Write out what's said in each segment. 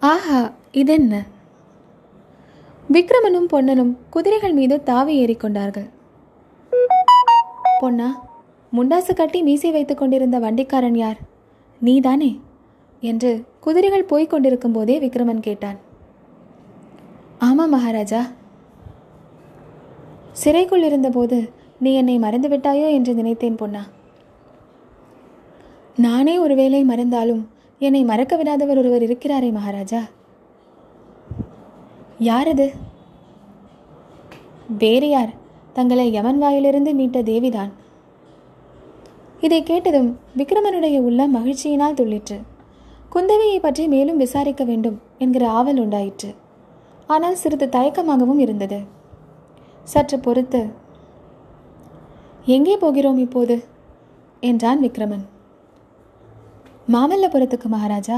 ஆஹா இதென்ன? விக்ரமனும் பொன்னனும் குதிரைகள் மீது தாவி ஏறிக்கொண்டார்கள் பொன்னா முண்டாசு கட்டி மீசை வைத்துக் கொண்டிருந்த வண்டிக்காரன் யார்? நீதானே? என்று குதிரைகள் போய்க் கொண்டிருக்கும் போதே விக்ரமன் கேட்டான். ஆமாம் மகாராஜா. சிறைக்குள் இருந்தபோது நீ என்னை மறந்துவிட்டாயோ என்று நினைத்தேன் பொன்னா. நானே ஒருவேளை மறந்தாலும் என்னை மறக்க விடாதவர் ஒருவர் இருக்கிறாரே மகாராஜா. யார் அது வேறு யார்? தங்களை யமன் வாயிலிருந்து மீட்ட தேவிதான். இதை கேட்டதும் விக்ரமனுடைய உள்ளம் மகிழ்ச்சியினால் துள்ளிற்று. குந்தவியை பற்றி மேலும் விசாரிக்க வேண்டும் என்கிற ஆவல் உண்டாயிற்று. ஆனால் சிறிது தயக்கமாகவும் இருந்தது. சற்று பொறுத்து எங்கே போகிறோம் இப்போது? என்றான் விக்ரமன். மாமல்லபுரத்துக்கு மகாராஜா.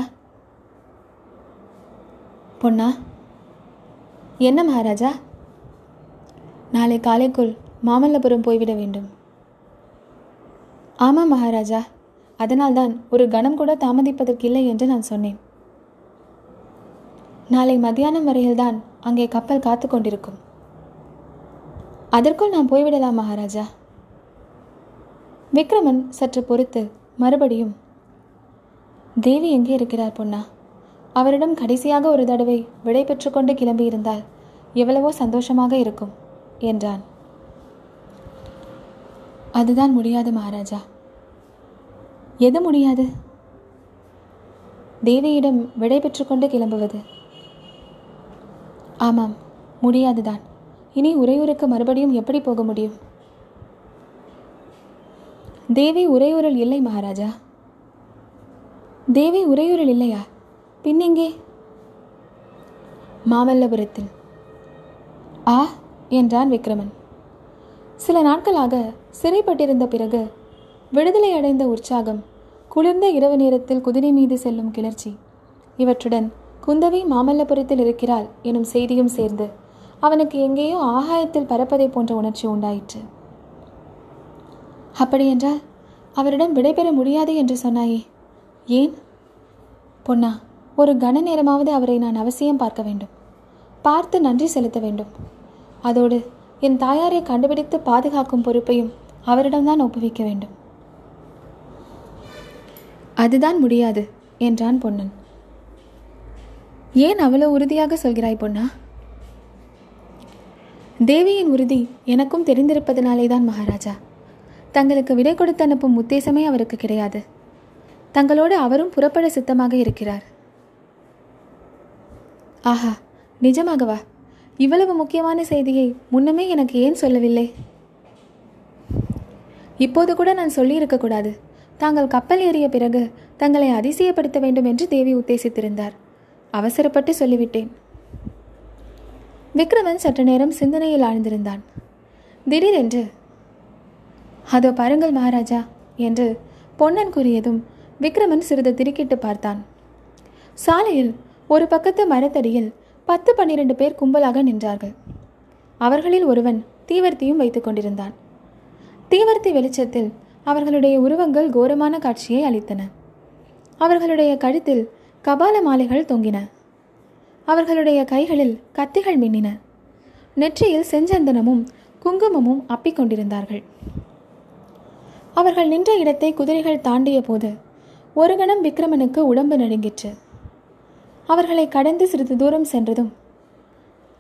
பொண்ணா என்ன மகாராஜா? நாளை காலைக்குள் மாமல்லபுரம் போய்விட வேண்டும். ஆமாம் மகாராஜா அதனால்தான் ஒரு கணம் கூட தாமதிப்பதற்கில்லை என்று நான் சொன்னேன். நாளை மத்தியானம் வரையில்தான் அங்கே கப்பல் காத்து கொண்டிருக்கும். அதற்குள் நான் போய்விடலாம் மகாராஜா. விக்ரமன் சற்று பொறுத்து மறுபடியும் தேவி எங்கே இருக்கிறார் பொன்னா? அவரிடம் கடைசியாக ஒரு தடவை விடை பெற்றுக்கொண்டு கிளம்பியிருந்தால் எவ்வளவோ சந்தோஷமாக இருக்கும் என்றான். அதுதான் முடியாது மகாராஜா. எது முடியாது? தேவியிடம் விடை பெற்றுக்கொண்டு கிளம்புவது. ஆமாம் முடியாதுதான். இனி உறையூருக்கு மறுபடியும் எப்படி போக முடியும்? தேவி உறையூரில் இல்லை மகாராஜா. தேவி உறையூரில் இல்லையா? பின்னெங்கே மாமல்லபுரத்தில். ஆ என்றான் விக்ரமன். சில நாட்களாக சிறைப்பட்டிருந்த பிறகு விடுதலை அடைந்த உற்சாகம் குளிர்ந்த இரவு நேரத்தில் குதிரை மீது செல்லும் கிளர்ச்சி இவற்றுடன் குந்தவி மாமல்லபுரத்தில் இருக்கிறாள் எனும் செய்தியும் சேர்ந்து அவனுக்கு எங்கேயோ ஆகாயத்தில் பறப்பதை போன்ற உணர்ச்சி உண்டாயிற்று. அப்படியென்றால் அவரிடம் விடைபெற முடியாது என்று சொன்னாயே ஏன்? பொன்னா ஒரு கன நேரமாவது அவரை நான் அவசியம் பார்க்க வேண்டும். பார்த்து நன்றி செலுத்த வேண்டும். அதோடு என் தாயாரை கண்டுபிடித்து பாதுகாக்கும் பொறுப்பையும் அவரிடம்தான் ஒப்புவிக்க வேண்டும். அதுதான் முடியாது என்றான் பொன்னன். ஏன் அவ்வளவு உறுதியாக சொல்கிறாய் பொன்னா? தேவியின் உறுதி எனக்கும் தெரிந்திருப்பதனாலே தான் மகாராஜா. தங்களுக்கு விடை கொடுத்து அனுப்பும் உத்தேசமே அவருக்கு கிடையாது. தங்களோடு அவரும் புறப்பட சித்தமாக இருக்கிறார். ஆஹா நிஜமாகவா? இவ்வளவு முக்கியமான செய்தியை முன்னமே எனக்கு ஏன் சொல்லவில்லை? இப்போது கூட நான் சொல்லியிருக்கக்கூடாது தாங்கள் கப்பல் ஏறிய பிறகு தங்களை அதிசயப்படுத்த வேண்டும் என்று தேவி உத்தேசித்திருந்தார். அவசரப்பட்டு சொல்லிவிட்டேன். விக்ரமன் சற்று நேரம் சிந்தனையில் ஆழ்ந்திருந்தான். திடீரென்று அதோ பாருங்கள் மகாராஜா என்று பொன்னன் கூறியதும் விக்ரமன் சிறிது திருக்கிட்டு பார்த்தான். சாலையில் ஒரு பக்கத்து மரத்தடியில் பத்து பன்னிரண்டு பேர் கும்பலாக நின்றார்கள். அவர்களில் ஒருவன் தீவர்த்தியும் வைத்துக் கொண்டிருந்தான். தீவர்த்தி வெளிச்சத்தில் அவர்களுடைய உருவங்கள் கோரமான காட்சியை அளித்தன. அவர்களுடைய கழுத்தில் கபால மாலைகள் தொங்கின. அவர்களுடைய கைகளில் கத்திகள் மின்னின. நெற்றியில் செஞ்சந்தனமும் குங்குமமும் அப்பிக்கொண்டிருந்தார்கள் அவர்கள் நின்ற இடத்தை குதிரைகள் தாண்டிய போது ஒரு கணம் விக்ரமனுக்கு உடம்பு நடுங்கிற்று. அவர்களை கடந்து சிறிது தூரம் சென்றதும்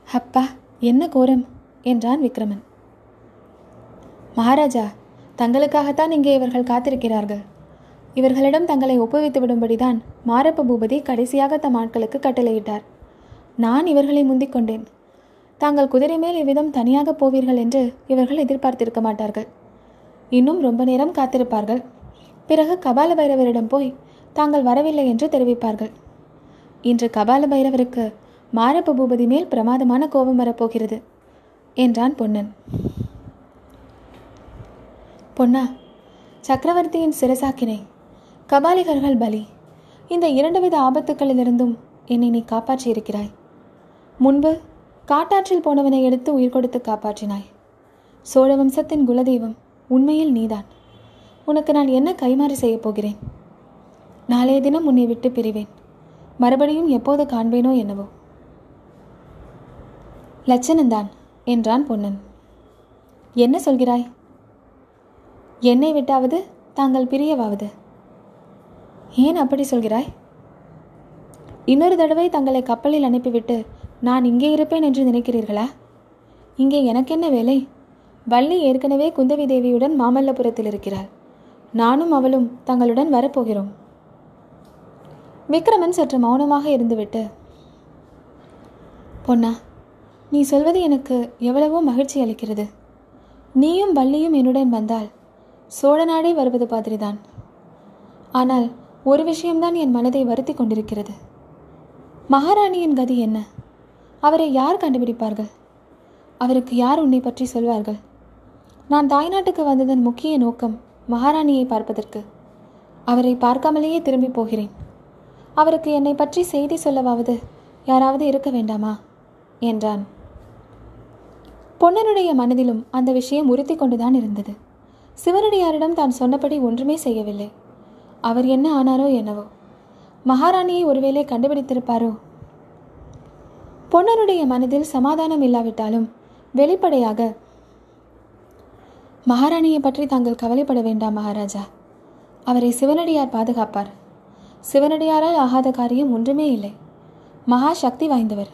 அப்பா என்ன கோரம்? என்றான் விக்ரமன். மகாராஜா தங்களுக்காகத்தான் இங்கே இவர்கள் காத்திருக்கிறார்கள். இவர்களிடம் தங்களை ஒப்புவித்து விடும்படிதான் மாரப்ப பூபதி கடைசியாக தம் ஆட்களுக்கு கட்டளையிட்டார். நான் இவர்களை முந்திக் கொண்டேன். தாங்கள் குதிரை மேல் இவ்விதம் தனியாக போவீர்கள் என்று இவர்கள் எதிர்பார்த்திருக்க மாட்டார்கள். இன்னும் ரொம்ப நேரம் காத்திருப்பார்கள். பிறகு கபால பைரவரிடம் போய் தாங்கள் வரவில்லை என்று தெரிவிப்பார்கள். இன்று கபால பைரவருக்கு மாரப்ப பூபதி மேல் பிரமாதமான கோபம் வரப்போகிறது என்றான் பொன்னன். பொன்னா சக்கரவர்த்தியின் சிறசாக்கினை கபாலிகர்கள் பலி இந்த இரண்டு வித ஆபத்துக்களிலிருந்தும் என்னை நீ காப்பாற்றியிருக்கிறாய். முன்பு காட்டாற்றில் போனவனை எடுத்து உயிர் கொடுத்து காப்பாற்றினாய். சோழ வம்சத்தின் குலதெய்வம் உண்மையில் நீதான். உனக்கு நான் என்ன கைமாறு செய்யப் போகிறேன்? நாளைய தினம் உன்னை விட்டு பிரிவேன். மறுபடியும் எப்போது காண்பேனோ என்னவோ. லட்சணந்தான் என்றான் பொன்னன். என்ன சொல்கிறாய்? என்னை விட்டாவது தாங்கள் பிரியவாவது? ஏன் அப்படி சொல்கிறாய்? இன்னொரு தடவை தங்களை கப்பலில் அனுப்பிவிட்டு நான் இங்கே இருப்பேன் என்று நினைக்கிறீர்களா? இங்கே எனக்கென்ன வேலை? வள்ளி ஏற்கனவே குந்தவி தேவியுடன் மாமல்லபுரத்தில் இருக்கிறாள். நானும் அவளும் தங்களுடன் வரப்போகிறோம். விக்ரமன் சற்று மௌனமாக இருந்துவிட்டு பொன்னா நீ சொல்வது எனக்கு எவ்வளவோ மகிழ்ச்சி அளிக்கிறது. நீயும் வள்ளியும் என்னுடன் வந்தால் சோழ நாடே வருவது மாதிரிதான். ஆனால் ஒரு விஷயம்தான் என் மனதை வருத்தி கொண்டிருக்கிறது. மகாராணியின் கதி என்ன? அவரை யார் கண்டுபிடிப்பார்கள்? அவருக்கு யார் உன்னை பற்றி சொல்வார்கள்? நான் தாய்நாட்டுக்கு வந்ததன் முக்கிய நோக்கம் மகாராணியை பார்ப்பதற்கு. அவரை பார்க்காமலேயே திரும்பி போகிறேன். அவருக்கு என்னை பற்றி செய்தி சொல்லவாவது யாராவது இருக்க வேண்டாமா? என்றான். பொன்னனுடைய மனதிலும் அந்த விஷயம் உறுத்தி கொண்டுதான் இருந்தது. சிவனடியாரிடம் தான் சொன்னபடி ஒன்றுமே செய்யவில்லை. அவர் என்ன ஆனாரோ என்னவோ. மகாராணியை ஒருவேளை கண்டுபிடித்திருப்பாரோ? பொன்னனுடைய மனதில் சமாதானம் இல்லாவிட்டாலும் வெளிப்படையாக மகாராணியை பற்றி தாங்கள் கவலைப்பட வேண்டாம் மகாராஜா. அவரை சிவனடியார் பாதுகாப்பார். சிவனடியாரால் ஆகாத காரியம் ஒன்றுமே இல்லை. மகா சக்தி வாய்ந்தவர்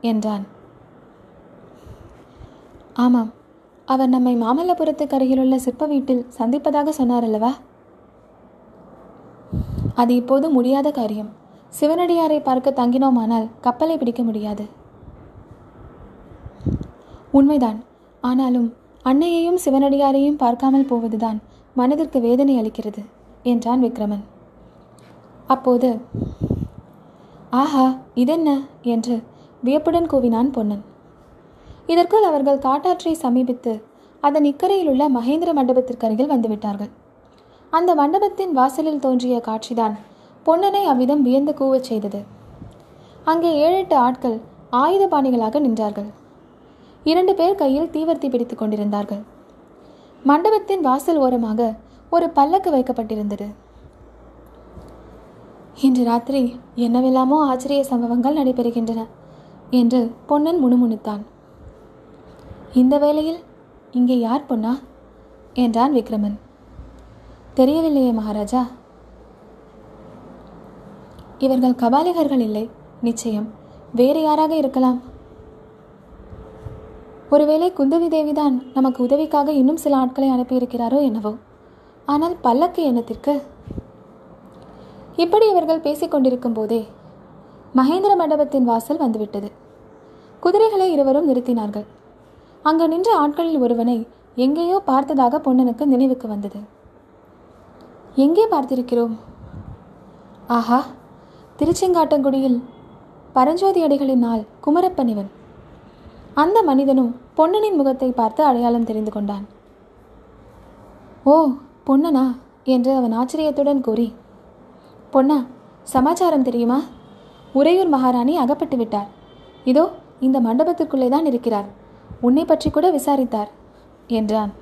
என்றான். ஆமாம் அவர் நம்மை மாமல்லபுரத்துக்கு அருகிலுள்ள சிற்ப வீட்டில் சந்திப்பதாக சொன்னார் அல்லவா அது இப்போது முடியாத காரியம். சிவனடியாரை பார்க்க தங்கினோமானால் கப்பலை பிடிக்க முடியாது. உண்மைதான். ஆனாலும் அன்னையையும் சிவனடியாரையும் பார்க்காமல் போவதுதான் மனதிற்கு வேதனை அளிக்கிறது என்றான் விக்ரமன். அப்போது ஆஹா இதென்ன? என்று வியப்புடன் கூவினான் பொன்னன். இதற்குள் அவர்கள் காட்டாற்றை சமீபித்து அதன் இக்கரையில் உள்ள மகேந்திர மண்டபத்திற்கு அருகில் வந்துவிட்டார்கள். அந்த மண்டபத்தின் வாசலில் தோன்றிய காட்சிதான் பொன்னனை அவ்விதம் வியந்து கூவச் செய்தது. அங்கே ஏழெட்டு ஆட்கள் ஆயுதபாணிகளாக நின்றார்கள். இரண்டு பேர் கையில் தீவர்த்தி பிடித்துக் கொண்டிருந்தார்கள். மண்டபத்தின் வாசல் ஓரமாக ஒரு பல்லக்கு வைக்கப்பட்டிருந்தது. இன்று ராத்திரி என்னவெல்லாமோ ஆச்சரிய சம்பவங்கள் நடைபெறுகின்றன என்று பொன்னன் முணுமுணுத்தான். இந்த வேளையில் இங்கே யார் பொன்னா? என்றான் விக்ரமன். தெரியவில்லையே மகாராஜா. இவர்கள் கபாலிகர்கள் இல்லை. நிச்சயம் வேறு யாராக இருக்கலாம். ஒருவேளை குந்தவி தேவிதான் நமக்கு உதவிக்காக இன்னும் சில ஆட்களை அனுப்பியிருக்கிறாரோ என்னவோ? ஆனால் பல்லக்கு எண்ணத்திற்கு இப்படி இவர்கள் பேசிக்கொண்டிருக்கும் போதே மகேந்திர மண்டபத்தின் வாசல் வந்துவிட்டது. குதிரைகளை இருவரும் நிறுத்தினார்கள். அங்கு நின்ற ஆட்களில் ஒருவனை எங்கேயோ பார்த்ததாக பொன்னனுக்கு நினைவுக்கு வந்தது. எங்கே பார்த்திருக்கிறோம்? ஆஹா திருச்செங்காட்டங்குடியில் பரஞ்சோதி அடிகளின் நாள் குமரப்பன் அந்த மனிதனும் பொன்னனின் முகத்தை பார்த்து அடையாளம் தெரிந்து கொண்டான். ஓ பொன்னனா? என்று அவன் ஆச்சரியத்துடன் கூறி பொன்னா சமாச்சாரம் தெரியுமா? உறையூர் மகாராணி அகப்பட்டு விட்டார். இதோ இந்த மண்டபத்திற்குள்ளே தான் இருக்கிறார். உன்னை பற்றி கூட விசாரித்தார் என்றான்.